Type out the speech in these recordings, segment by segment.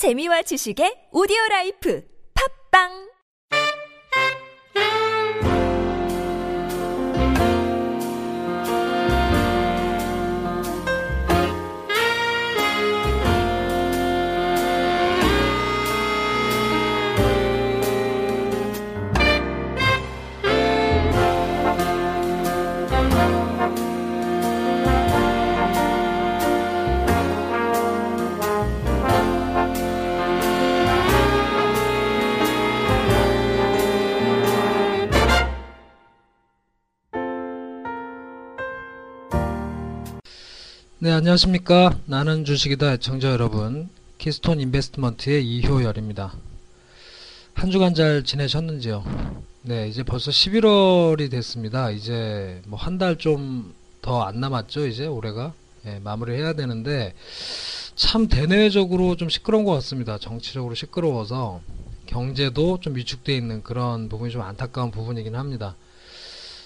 재미와 지식의 오디오 라이프. 팝빵 네, 안녕하십니까. 나는 주식이다 애청자 여러분. 키스톤 인베스트먼트의 이효열입니다. 한 주간 잘 지내셨는지요? 네, 이제 벌써 11월이 됐습니다. 이제 뭐 한 달 좀 더 안 남았죠, 이제 올해가. 네, 마무리 해야 되는데, 참 대내외적으로 좀 시끄러운 것 같습니다. 정치적으로 시끄러워서 경제도 좀 위축되어 있는 그런 부분이 좀 안타까운 부분이긴 합니다.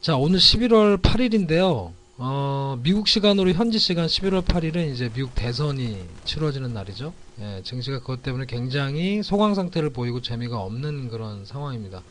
자, 오늘 11월 8일인데요. 어, 미국 시간으로 현지 시간 11월 8일은 이제 미국 대선이 치러지는 날이죠. 예, 증시가 그것 때문에 굉장히 소강 상태를 보이고 재미가 없는 그런 상황입니다.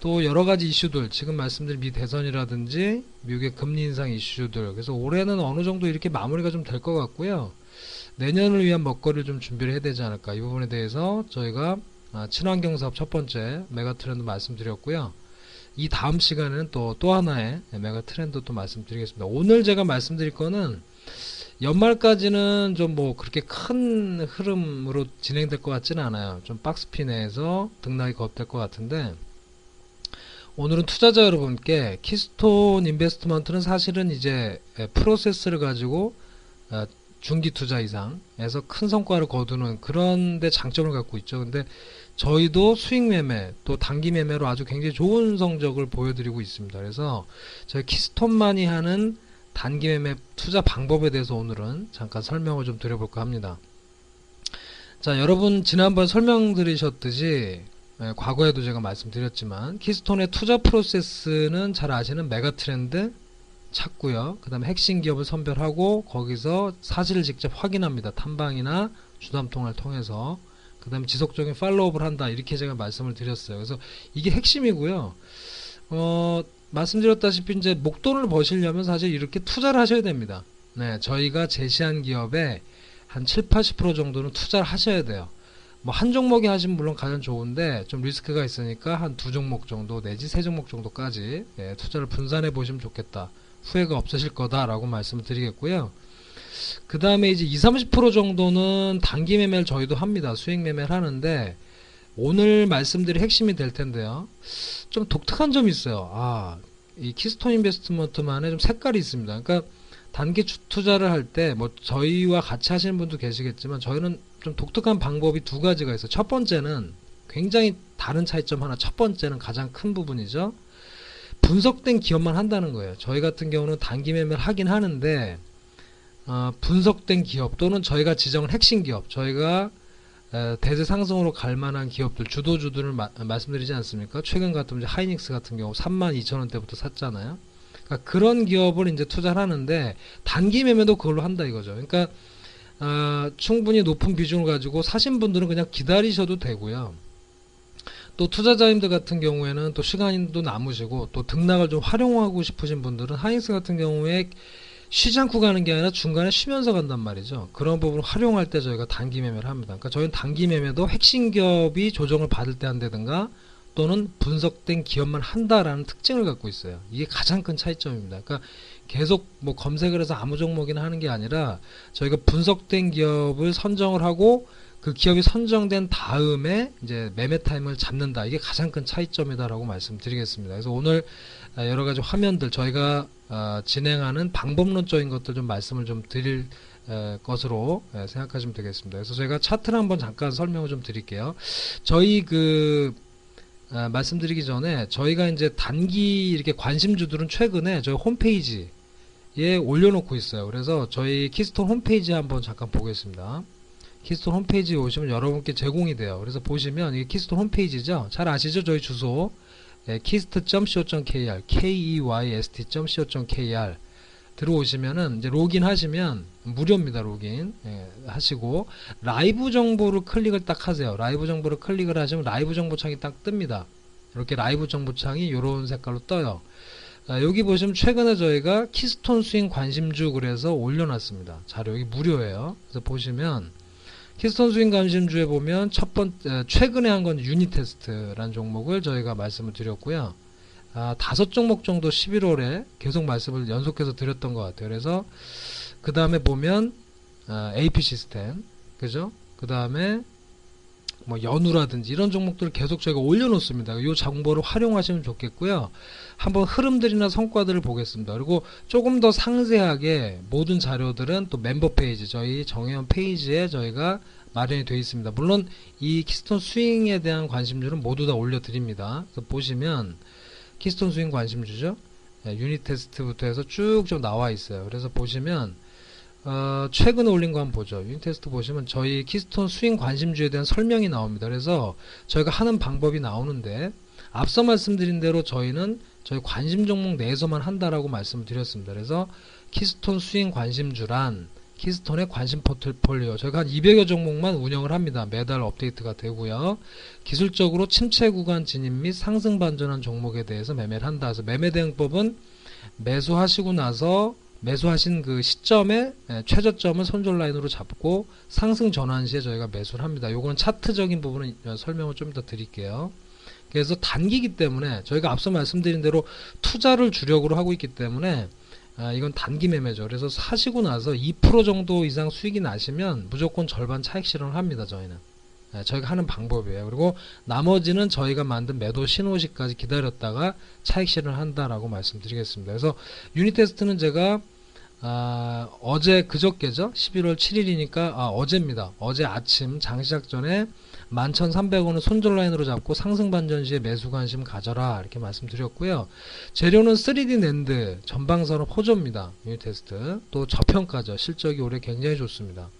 또 여러 가지 이슈들, 지금 말씀드린 미 대선이라든지 미국의 금리 인상 이슈들, 그래서 올해는 어느 정도 이렇게 마무리가 좀 될 것 같고요. 내년을 위한 먹거리를 좀 준비를 해야 되지 않을까. 이 부분에 대해서 저희가 아, 친환경 사업 첫 번째 메가 트렌드 말씀드렸고요. 이 다음 시간에는 또, 또 하나의 메가 트렌드 또 말씀드리겠습니다. 오늘 제가 말씀드릴 거는 연말까지는 좀 뭐 그렇게 큰 흐름으로 진행될 것 같지는 않아요. 좀 박스피 내에서 등락이 거듭될 것 같은데, 오늘은 투자자 여러분께 키스톤 인베스트먼트는 사실은 이제 프로세스를 가지고 어, 중기 투자 이상에서 큰 성과를 거두는 그런 데 장점을 갖고 있죠. 근데 저희도 수익 매매 또 단기 매매로 아주 굉장히 좋은 성적을 보여드리고 있습니다. 그래서 저희 키스톤만이 하는 단기 매매 투자 방법에 대해서 오늘은 잠깐 설명을 좀 드려볼까 합니다. 자, 여러분 지난번 설명드리셨듯이 예, 과거에도 제가 말씀드렸지만 키스톤의 투자 프로세스는 잘 아시는 메가 트렌드 찾고요. 그 다음에 핵심 기업을 선별하고 거기서 사실을 직접 확인합니다. 탐방이나 주담통을 통해서 그 다음에 지속적인 팔로우업을 한다 이렇게 제가 말씀을 드렸어요. 그래서 이게 핵심이고요. 어, 말씀드렸다시피 이제 목돈을 버시려면 사실 이렇게 투자를 하셔야 됩니다. 네, 저희가 제시한 기업에 한 7, 80% 정도는 투자를 하셔야 돼요. 뭐 한 종목이 하시면 물론 가장 좋은데 좀 리스크가 있으니까 한 두 종목 정도 내지 세 종목 정도까지 예, 투자를 분산해 보시면 좋겠다. 후회가 없으실 거다라고 말씀을 드리겠고요. 그 다음에 이제 20, 30% 정도는 단기 매매를 저희도 합니다. 스윙 매매를 하는데 오늘 말씀드릴 핵심이 될 텐데요. 좀 독특한 점이 있어요. 아, 이 키스톤 인베스트먼트만의 좀 색깔이 있습니다. 그러니까 단기 투자를 할 때 뭐 저희와 같이 하시는 분도 계시겠지만 저희는 좀 독특한 방법이 두 가지가 있어요. 첫 번째는 굉장히 다른 차이점 하나. 첫 번째는 가장 큰 부분이죠. 분석된 기업만 한다는 거예요. 저희 같은 경우는 단기 매매를 하긴 하는데 어, 분석된 기업 또는 저희가 지정한 핵심 기업, 저희가 에, 대세 상승으로 갈 만한 기업들, 주도주들을 마, 말씀드리지 않습니까? 최근 같은 하이닉스 같은 경우 3만 2천 원대부터 샀잖아요. 그러니까 그런 기업을 이제 투자를 하는데 단기 매매도 그걸로 한다 이거죠. 그러니까 어, 충분히 높은 비중을 가지고 사신 분들은 그냥 기다리셔도 되고요. 또 투자자님들 같은 경우에는 또 시간도 남으시고 또 등락을 좀 활용하고 싶으신 분들은 하이닉스 같은 경우에 쉬지 않고 가는 게 아니라 중간에 쉬면서 간단 말이죠. 그런 부분을 활용할 때 저희가 단기 매매를 합니다. 그러니까 저희는 단기 매매도 핵심 기업이 조정을 받을 때 한다든가 또는 분석된 기업만 한다라는 특징을 갖고 있어요. 이게 가장 큰 차이점입니다. 그러니까 계속 뭐 검색을 해서 아무 종목이나 하는 게 아니라 저희가 분석된 기업을 선정을 하고 그 기업이 선정된 다음에 이제 매매 타임을 잡는다. 이게 가장 큰 차이점이다라고 말씀드리겠습니다. 그래서 오늘 여러 가지 화면들 저희가 어, 진행하는 방법론적인 것들 좀 말씀을 좀 드릴 에, 것으로 에, 생각하시면 되겠습니다. 그래서 저희가 차트를 한번 잠깐 설명을 좀 드릴게요. 저희 그 아, 말씀드리기 전에 저희가 이제 단기 이렇게 관심주들은 최근에 저희 홈페이지에 올려놓고 있어요. 그래서 저희 키스톤 홈페이지 한번 잠깐 보겠습니다. 키스톤 홈페이지에 오시면 여러분께 제공이 돼요. 그래서 보시면 이게 키스톤 홈페이지죠. 잘 아시죠? 저희 주소? 예, keyst.co.kr, keyst.co.kr 들어오시면은 이제 로긴 하시면 무료입니다 로긴 예, 하시고 라이브 정보를 클릭을 딱 하세요. 라이브 정보를 클릭을 하시면 라이브 정보 창이 딱 뜹니다. 이렇게 라이브 정보 창이 이런 색깔로 떠요. 아, 여기 보시면 최근에 저희가 키스톤 스윙 관심주 그래서 올려놨습니다. 자료 여기 무료예요. 그래서 보시면 키스톤 스윙 관심주에 보면 첫 번째 최근에 한 건 유니테스트라는 종목을 저희가 말씀을 드렸고요 아, 다섯 종목 정도 11월에 계속 말씀을 연속해서 드렸던 것 같아요. 그래서 그 다음에 보면 아, AP 시스템, 그죠? 그 다음에 뭐 연우라든지 이런 종목들을 계속 저희가 올려놓습니다. 이 정보를 활용하시면 좋겠고요. 한번 흐름들이나 성과들을 보겠습니다. 그리고 조금 더 상세하게 모든 자료들은 또 멤버 페이지, 저희 정회원 페이지에 저희가 마련이 되어 있습니다. 물론 이 키스톤 스윙에 대한 관심주는 모두 다 올려드립니다. 보시면 키스톤 스윙 관심주죠. 예, 유니테스트부터 해서 쭉 좀 나와 있어요. 그래서 보시면 어, 최근에 올린 거 한번 보죠. 유니테스트 보시면 저희 키스톤 스윙 관심주에 대한 설명이 나옵니다. 그래서 저희가 하는 방법이 나오는데 앞서 말씀드린 대로 저희는 저희 관심 종목 내에서만 한다라고 말씀을 드렸습니다. 그래서 키스톤 스윙 관심주란 키스톤의 관심 포트폴리오 저희가 한 200여 종목만 운영을 합니다. 매달 업데이트가 되고요. 기술적으로 침체 구간 진입 및 상승 반전한 종목에 대해서 매매를 한다. 그래서 매매 대응법은 매수하시고 나서 매수하신 그 시점에 예, 최저점을 손절 라인으로 잡고 상승 전환 시에 저희가 매수를 합니다. 요거는 차트적인 부분은 설명을 좀 더 드릴게요. 그래서 단기기 때문에 저희가 앞서 말씀드린 대로 투자를 주력으로 하고 있기 때문에 아, 이건 단기 매매죠. 그래서 사시고 나서 2% 정도 이상 수익이 나시면 무조건 절반 차익 실현을 합니다. 저희는. 네, 저희가 하는 방법이에요. 그리고 나머지는 저희가 만든 매도 신호시까지 기다렸다가 차익 실현을 한다라고 말씀드리겠습니다. 그래서 유닛 테스트는 제가 아, 어제 그저께죠. 11월 7일이니까 아, 어제입니다. 어제 아침 장 시작 전에 11,300원은 손절 라인으로 잡고 상승 반전 시에 매수 관심 가져라 이렇게 말씀드렸고요. 재료는 3D 낸드 전방산업 호조입니다. 유닛 테스트 또 저평가죠. 실적이 올해 굉장히 좋습니다.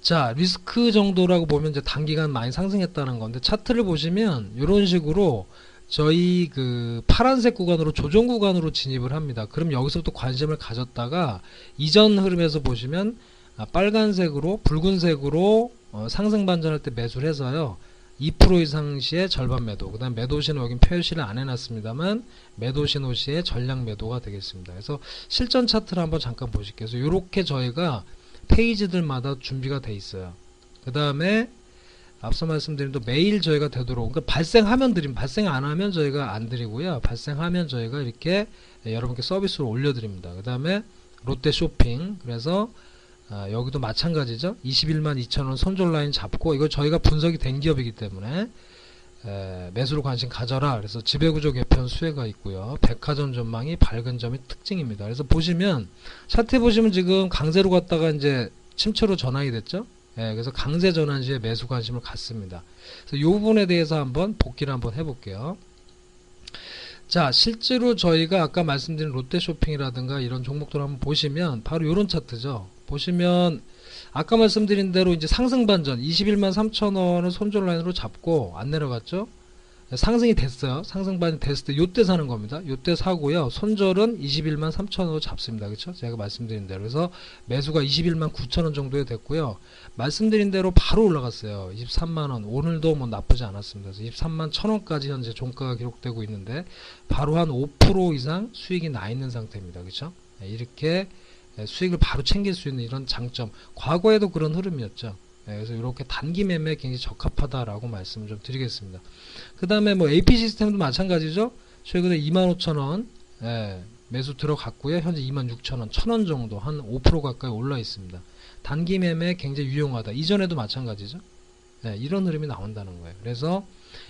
자 리스크 정도라고 보면 이제 단기간 많이 상승했다는 건데 차트를 보시면 이런 식으로 저희 그 파란색 구간으로 조정 구간으로 진입을 합니다. 그럼 여기서부터 관심을 가졌다가 이전 흐름에서 보시면 아, 빨간색으로 붉은색으로 어, 상승 반전할 때 매수를 해서요. 2% 이상 시에 절반 매도, 그 다음 매도 신호 여기 표시를 안 해놨습니다만 매도 신호 시에 전량 매도가 되겠습니다. 그래서 실전 차트를 한번 잠깐 보실게요. 이렇게 저희가 페이지들마다 준비가 돼 있어요. 그 다음에 앞서 말씀드린 또 매일 저희가 되도록 그러니까 발생하면 드림 발생 안 하면 저희가 안 드리고요. 발생하면 저희가 이렇게 여러분께 서비스로 올려드립니다. 그 다음에 롯데 쇼핑 그래서 아, 여기도 마찬가지죠. 21만 2천원 손절 라인 잡고 이거 저희가 분석이 된 기업이기 때문에 에, 매수로 관심 가져라. 그래서 지배구조 개편 수혜가 있고요. 백화점 전망이 밝은 점이 특징입니다. 그래서 보시면 차트 보시면 지금 강제로 갔다가 이제 침체로 전환이 됐죠. 예, 그래서 강제 전환 시에 매수 관심을 갖습니다. 그래서 이 부분에 대해서 한번 복기를 한번 해볼게요. 자, 실제로 저희가 아까 말씀드린 롯데 쇼핑이라든가 이런 종목들 한번 보시면 바로 이런 차트죠. 보시면 아까 말씀드린 대로 이제 상승 반전 21만 3천 원을 손절 라인으로 잡고 안 내려갔죠. 상승이 됐어요. 상승 반전 됐을 때 요때 사는 겁니다. 요때 사고요. 손절은 21만 3천 원으로 잡습니다. 그렇죠? 제가 말씀드린 대로 그래서 매수가 21만 9천 원 정도에 됐고요. 말씀드린 대로 바로 올라갔어요. 23만 원. 오늘도 뭐 나쁘지 않았습니다. 그래서 23만 1천 원까지 현재 종가가 기록되고 있는데 바로 한 5% 이상 수익이 나 있는 상태입니다. 그렇죠? 이렇게 예, 수익을 바로 챙길 수 있는 이런 장점 과거에도 그런 흐름이었죠 예, 그래서 이렇게 단기 매매에 굉장히 적합하다라고 말씀을 좀 드리겠습니다. 그 다음에 뭐 AP 시스템도 마찬가지죠? 최근에 25,000원 예, 매수 들어갔고요. 현재 26,000원 1,000원 정도 한 5% 가까이 올라 있습니다. 단기 매매에 굉장히 유용하다. 이전에도 마찬가지죠? 예, 이런 흐름이 나온다는 거예요. 그래서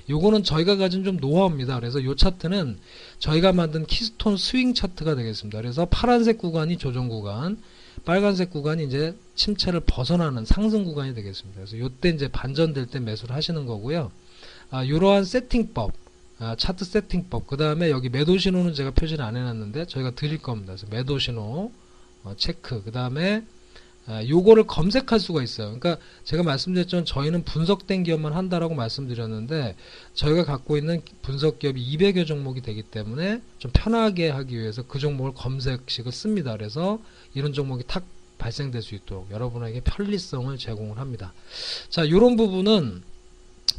요거는 저희가 가진 좀 노하우입니다. 그래서 요 차트는 저희가 만든 키스톤 스윙 차트가 되겠습니다. 그래서 파란색 구간이 조정 구간, 빨간색 구간이 이제 침체를 벗어나는 상승 구간이 되겠습니다. 그래서 요때 이제 반전될 때 매수를 하시는 거고요. 아, 요러한 세팅법, 아, 차트 세팅법, 그 다음에 여기 매도 신호는 제가 표시를 안 해놨는데 저희가 드릴 겁니다. 그래서 매도 신호 어, 체크, 그 다음에 아, 요거를 검색할 수가 있어요. 그러니까 제가 말씀드렸지만 저희는 분석된 기업만 한다라고 말씀드렸는데 저희가 갖고 있는 분석 기업이 200여 종목이 되기 때문에 좀 편하게 하기 위해서 그 종목을 검색식을 씁니다. 그래서 이런 종목이 탁 발생될 수 있도록 여러분에게 편리성을 제공을 합니다. 자, 이런 부분은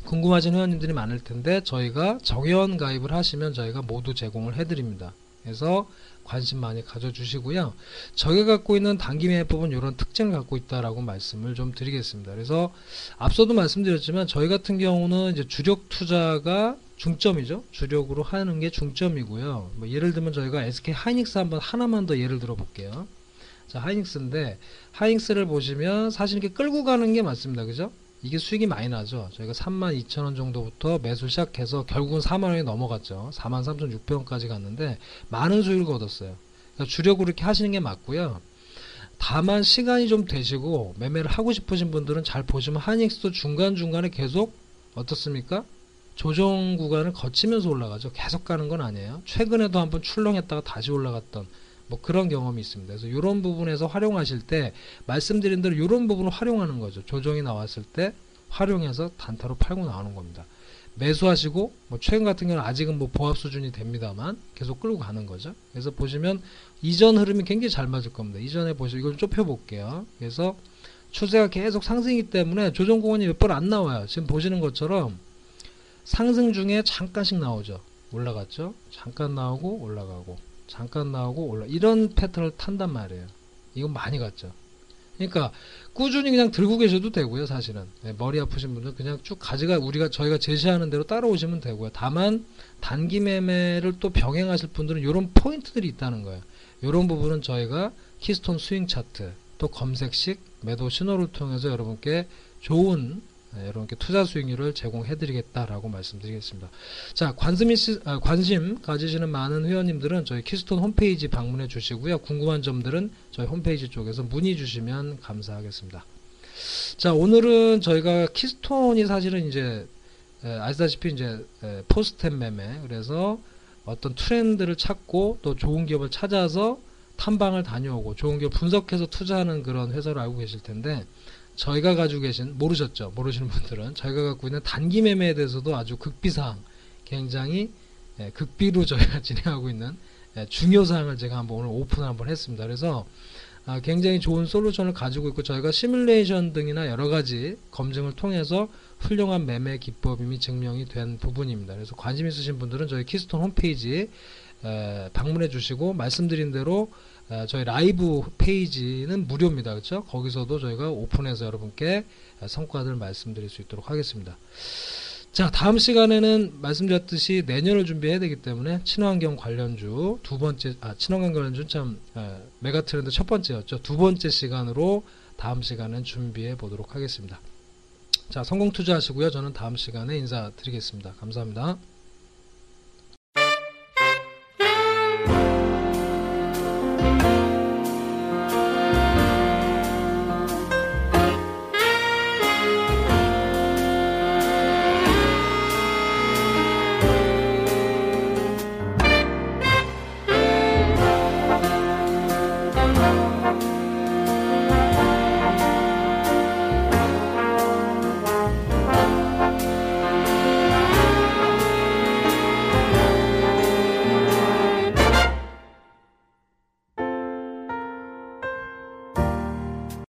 궁금하신 회원님들이 많을 텐데 저희가 정회원 가입을 하시면 저희가 모두 제공을 해드립니다. 그래서 관심 많이 가져주시고요. 저희가 갖고 있는 단기 매매법은 이런 특징을 갖고 있다라고 말씀을 좀 드리겠습니다. 그래서 앞서도 말씀드렸지만 저희 같은 경우는 이제 주력 투자가 중점이죠. 주력으로 하는 게 중점이고요. 뭐 예를 들면 저희가 SK 하이닉스 한번 하나만 더 예를 들어 볼게요. 자, 하이닉스인데 하이닉스를 보시면 사실 이렇게 끌고 가는 게 맞습니다. 그죠? 이게 수익이 많이 나죠. 저희가 32,000원 정도부터 매수 시작해서 결국은 4만원이 넘어갔죠. 43,600원까지 갔는데 많은 수익을 얻었어요. 그러니까 주력으로 이렇게 하시는 게 맞고요. 다만 시간이 좀 되시고 매매를 하고 싶으신 분들은 잘 보시면 하이닉스도 중간중간에 계속 어떻습니까? 조정 구간을 거치면서 올라가죠. 계속 가는 건 아니에요. 최근에도 한번 출렁했다가 다시 올라갔던 뭐 그런 경험이 있습니다. 그래서 이런 부분에서 활용하실 때 말씀드린 대로 이런 부분을 활용하는 거죠. 조정이 나왔을 때 활용해서 단타로 팔고 나오는 겁니다. 매수하시고 뭐 최근 같은 경우는 아직은 뭐 보합 수준이 됩니다만 계속 끌고 가는 거죠. 그래서 보시면 이전 흐름이 굉장히 잘 맞을 겁니다. 이전에 보시면 이걸 좀 좁혀 볼게요. 그래서 추세가 계속 상승이기 때문에 조정 구간이 몇 번 안 나와요. 지금 보시는 것처럼 상승 중에 잠깐씩 나오죠. 올라갔죠. 잠깐 나오고 올라가고 잠깐 나오고 올라 이런 패턴을 탄단 말이에요. 이건 많이 갔죠. 그러니까 꾸준히 그냥 들고 계셔도 되고요, 사실은. 네, 머리 아프신 분들 그냥 쭉 가져가 우리가 저희가 제시하는 대로 따라오시면 되고요. 다만 단기 매매를 또 병행하실 분들은 이런 포인트들이 있다는 거예요. 이런 부분은 저희가 키스톤 스윙 차트 또 검색식 매도 신호를 통해서 여러분께 좋은 네, 여러분께 투자 수익률을 제공해드리겠다라고 말씀드리겠습니다. 자, 관심, 아, 관심 가지시는 많은 회원님들은 저희 키스톤 홈페이지 방문해 주시고요. 궁금한 점들은 저희 홈페이지 쪽에서 문의 주시면 감사하겠습니다. 자, 오늘은 저희가 키스톤이 사실은 이제 에, 아시다시피 이제 에, 포스템 매매 그래서 어떤 트렌드를 찾고 또 좋은 기업을 찾아서 탐방을 다녀오고 좋은 기업 분석해서 투자하는 그런 회사를 알고 계실 텐데 저희가 가지고 계신 모르셨죠? 모르시는 분들은 저희가 갖고 있는 단기 매매에 대해서도 아주 극비사항 굉장히 예, 극비로 저희가 진행하고 있는 예, 중요 사항을 제가 한번 오늘 오픈을 한번 했습니다. 그래서 아, 굉장히 좋은 솔루션을 가지고 있고 저희가 시뮬레이션 등이나 여러 가지 검증을 통해서 훌륭한 매매 기법임이 증명이 된 부분입니다. 그래서 관심 있으신 분들은 저희 키스톤 홈페이지 에, 방문해 주시고 말씀드린 대로 에, 저희 라이브 페이지는 무료입니다. 그렇죠? 거기서도 저희가 오픈해서 여러분께 성과들 말씀드릴 수 있도록 하겠습니다. 자, 다음 시간에는 말씀드렸듯이 내년을 준비해야 되기 때문에 친환경 관련주 두 번째, 아, 친환경 관련주 참, 에, 메가 트렌드 첫 번째였죠. 두 번째 시간으로 다음 시간은 준비해 보도록 하겠습니다. 자, 성공 투자하시고요. 저는 다음 시간에 인사드리겠습니다. 감사합니다.